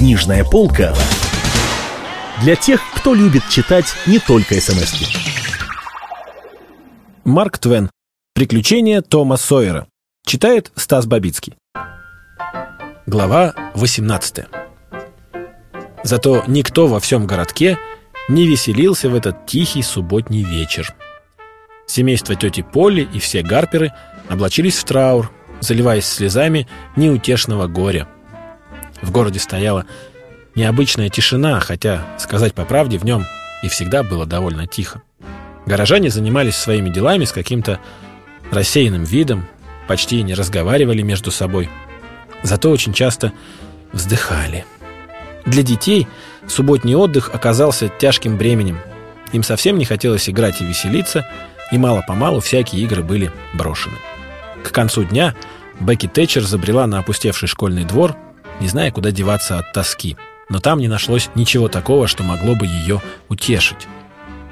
Книжная полка для тех, кто любит читать не только смс -ки. Марк Твен. Приключения Тома Сойера. Читает Стас Бабицкий. Глава 18. Зато никто во всем городке не веселился в этот тихий субботний вечер. Семейство тети Полли и все гарперы облачились в траур, заливаясь слезами неутешного горя. В городе стояла необычная тишина, хотя, сказать по правде, в нем и всегда было довольно тихо. Горожане занимались своими делами с каким-то рассеянным видом, почти не разговаривали между собой, зато очень часто вздыхали. Для детей субботний отдых оказался тяжким бременем. Им совсем не хотелось играть и веселиться, и мало-помалу всякие игры были брошены. К концу дня Бекки Тэтчер забрела на опустевший школьный двор, не зная, куда деваться от тоски. Но там не нашлось ничего такого, что могло бы ее утешить.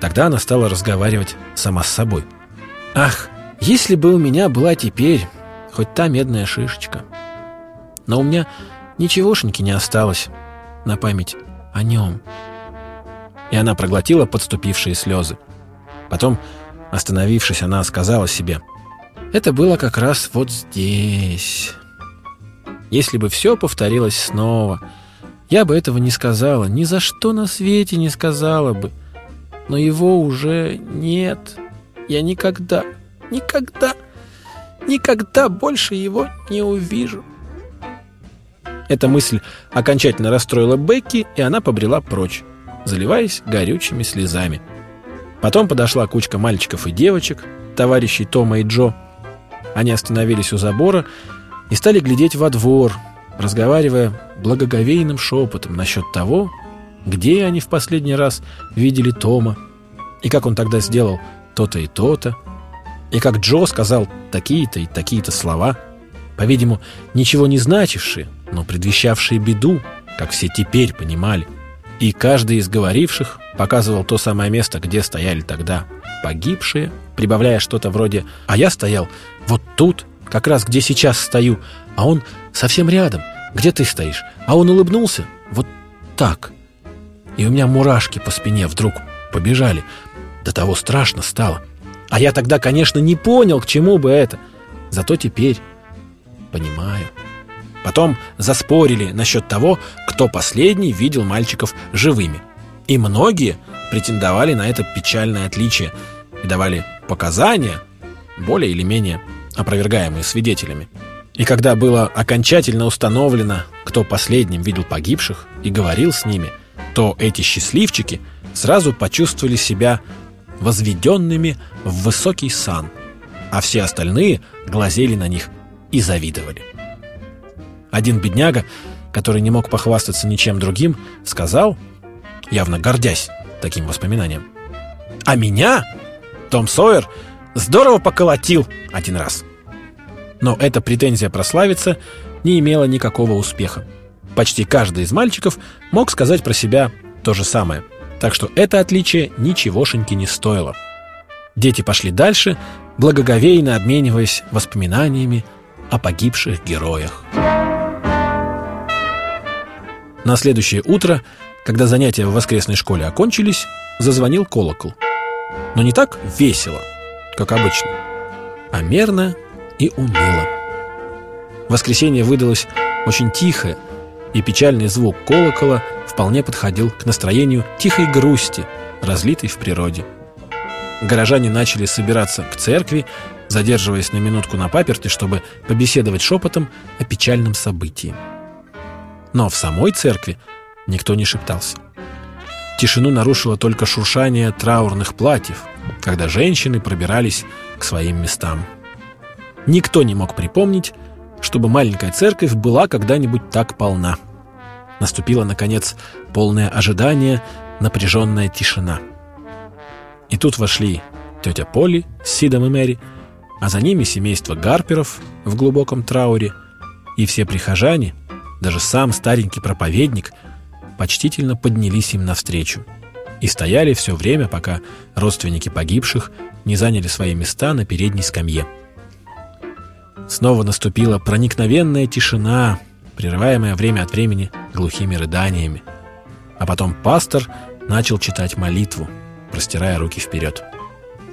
Тогда она стала разговаривать сама с собой. «Ах, если бы у меня была теперь хоть та медная шишечка. Но у меня ничегошеньки не осталось на память о нем». И она проглотила подступившие слезы. Потом, остановившись, она сказала себе – это было как раз вот здесь. Если бы все повторилось снова, я бы этого не сказала, ни за что на свете не сказала бы. Но его уже нет. Я никогда, никогда, никогда больше его не увижу. Эта мысль окончательно расстроила Бекки, и она побрела прочь, заливаясь горючими слезами. Потом подошла кучка мальчиков и девочек, товарищей Тома и Джо, они остановились у забора и стали глядеть во двор, разговаривая благоговейным шепотом насчет того, где они в последний раз видели Тома, и как он тогда сделал то-то и то-то, и как Джо сказал такие-то и такие-то слова, по-видимому, ничего не значившие, но предвещавшие беду, как все теперь понимали. И каждый из говоривших показывал то самое место, где стояли тогда погибшие, прибавляя что-то вроде «А я стоял вот тут, как раз где сейчас стою, а он совсем рядом, где ты стоишь, а он улыбнулся вот так». И у меня мурашки по спине вдруг побежали. До того страшно стало. А я тогда, конечно, не понял, к чему бы это. Зато теперь понимаю. Потом заспорили насчет того, кто последний видел мальчиков живыми. И многие претендовали на это печальное отличие и давали показания, более или менее опровергаемые свидетелями. И когда было окончательно установлено, кто последним видел погибших и говорил с ними, то эти счастливчики сразу почувствовали себя возведенными в высокий сан, а все остальные глазели на них и завидовали. Один бедняга, который не мог похвастаться ничем другим, сказал, явно гордясь таким воспоминанием, «А меня том Сойер здорово поколотил один раз». Но эта претензия прославиться не имела никакого успеха. Почти каждый из мальчиков мог сказать про себя то же самое. Так что это отличие ничегошеньки не стоило. Дети пошли дальше, благоговейно обмениваясь воспоминаниями о погибших героях. На следующее утро, когда занятия в воскресной школе окончились, зазвонил колокол. Но не так весело, как обычно, а мерно и уныло. Воскресенье выдалось очень тихое, и печальный звук колокола вполне подходил к настроению тихой грусти, разлитой в природе. Горожане начали собираться к церкви, задерживаясь на минутку на паперте, чтобы побеседовать шепотом о печальном событии. Но в самой церкви никто не шептался. Тишину нарушило только шуршание траурных платьев, когда женщины пробирались к своим местам. Никто не мог припомнить, чтобы маленькая церковь была когда-нибудь так полна. Наступило, наконец, полное ожидание, напряженная тишина. И тут вошли тетя Поли с Сидом и Мэри, а за ними семейство Гарперов в глубоком трауре, и все прихожане, даже сам старенький проповедник, почтительно поднялись им навстречу и стояли все время, пока родственники погибших не заняли свои места на передней скамье. Снова наступила проникновенная тишина, прерываемая время от времени глухими рыданиями. А потом пастор начал читать молитву, простирая руки вперед.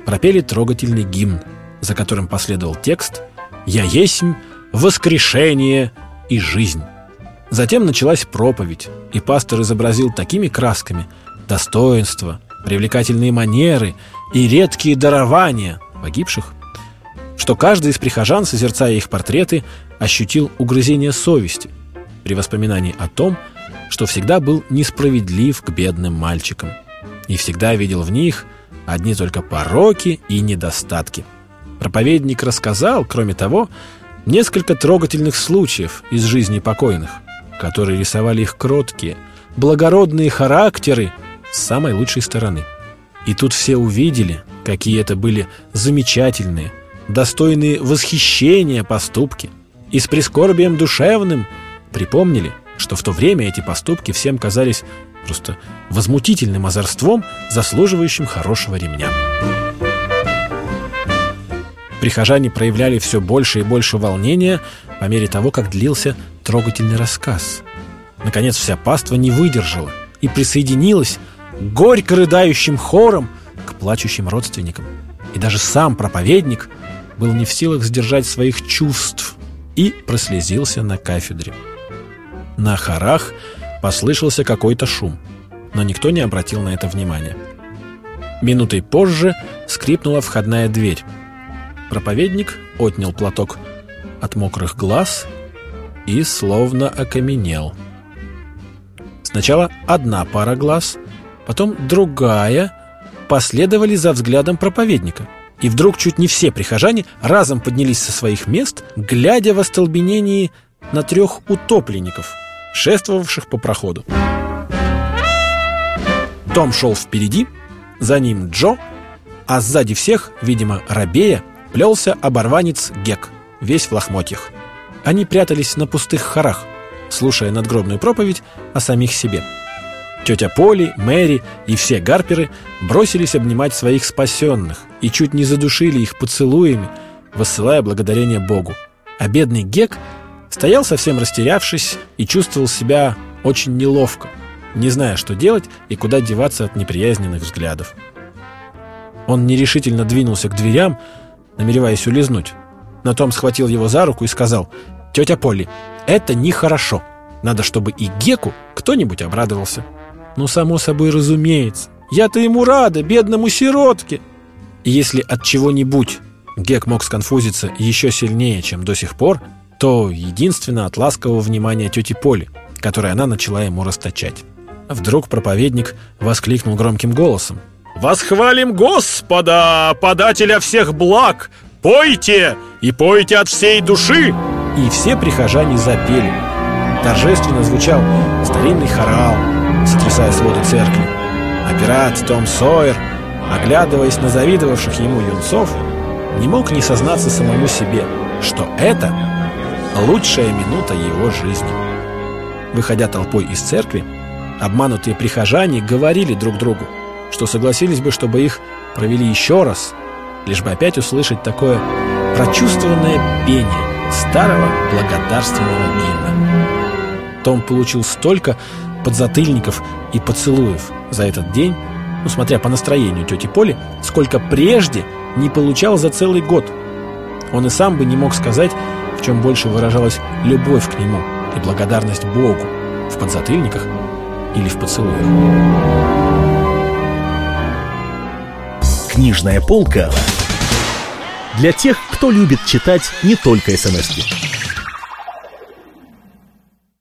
Пропели трогательный гимн, за которым последовал текст «Я есмь, воскрешение и жизнь». Затем началась проповедь, и пастор изобразил такими красками достоинства, привлекательные манеры и редкие дарования погибших, что каждый из прихожан, созерцая их портреты, ощутил угрызение совести при воспоминании о том, что всегда был несправедлив к бедным мальчикам и всегда видел в них одни только пороки и недостатки. Проповедник рассказал, кроме того, несколько трогательных случаев из жизни покойных, которые рисовали их кроткие, благородные характеры с самой лучшей стороны. И тут все увидели, какие это были замечательные, достойные восхищения поступки, и с прискорбием душевным припомнили, что в то время эти поступки всем казались просто возмутительным озорством, заслуживающим хорошего ремня. Прихожане проявляли все больше и больше волнения по мере того, как длился трогательный рассказ. Наконец вся паства не выдержала и присоединилась горько рыдающим хором к плачущим родственникам. И даже сам проповедник был не в силах сдержать своих чувств и прослезился на кафедре. На хорах послышался какой-то шум, но никто не обратил на это внимания. Минутой позже скрипнула входная дверь. Проповедник отнял платок от мокрых глаз и словно окаменел. Сначала одна пара глаз, потом другая последовали за взглядом проповедника. И вдруг чуть не все прихожане разом поднялись со своих мест, глядя в остолбенении на трех утопленников, шествовавших по проходу. Том шел впереди, за ним Джо, а сзади всех, видимо, рабея, плелся оборванец Гек, весь в лохмотьях. Они прятались на пустых хорах, слушая надгробную проповедь о самих себе. Тетя Поли, Мэри и все гарперы бросились обнимать своих спасенных и чуть не задушили их поцелуями, высылая благодарение Богу. А бедный Гек стоял совсем растерявшись и чувствовал себя очень неловко – не зная, что делать и куда деваться от неприязненных взглядов. Он нерешительно двинулся к дверям, намереваясь улизнуть. Но Том схватил его за руку и сказал, «Тетя Полли, это нехорошо. Надо, чтобы и Геку кто-нибудь обрадовался». «Ну, само собой разумеется. Я-то ему рада, бедному сиротке». И если от чего-нибудь Гек мог сконфузиться еще сильнее, чем до сих пор, то единственно от ласкового внимания тети Поли, которое она начала ему расточать. Вдруг проповедник воскликнул громким голосом. «Восхвалим Господа, подателя всех благ! Пойте! И пойте от всей души!» И все прихожане запели. Торжественно звучал старинный хорал, сотрясая своды церкви. А пират Том Сойер, оглядываясь на завидовавших ему юнцов, не мог не сознаться самому себе, что это лучшая минута его жизни. Выходя толпой из церкви, Обманутые прихожане говорили друг другу, что согласились бы, чтобы их провели еще раз, лишь бы опять услышать такое прочувствованное пение старого благодарственного гимна. Том получил столько подзатыльников и поцелуев за этот день, ну, смотря по настроению тети Поли, сколько прежде не получал за целый год. Он и сам бы не мог сказать, в чем больше выражалась любовь к нему и благодарность Богу в подзатыльниках или в поцелуях. Книжная полка для тех, кто любит читать не только смс -ки.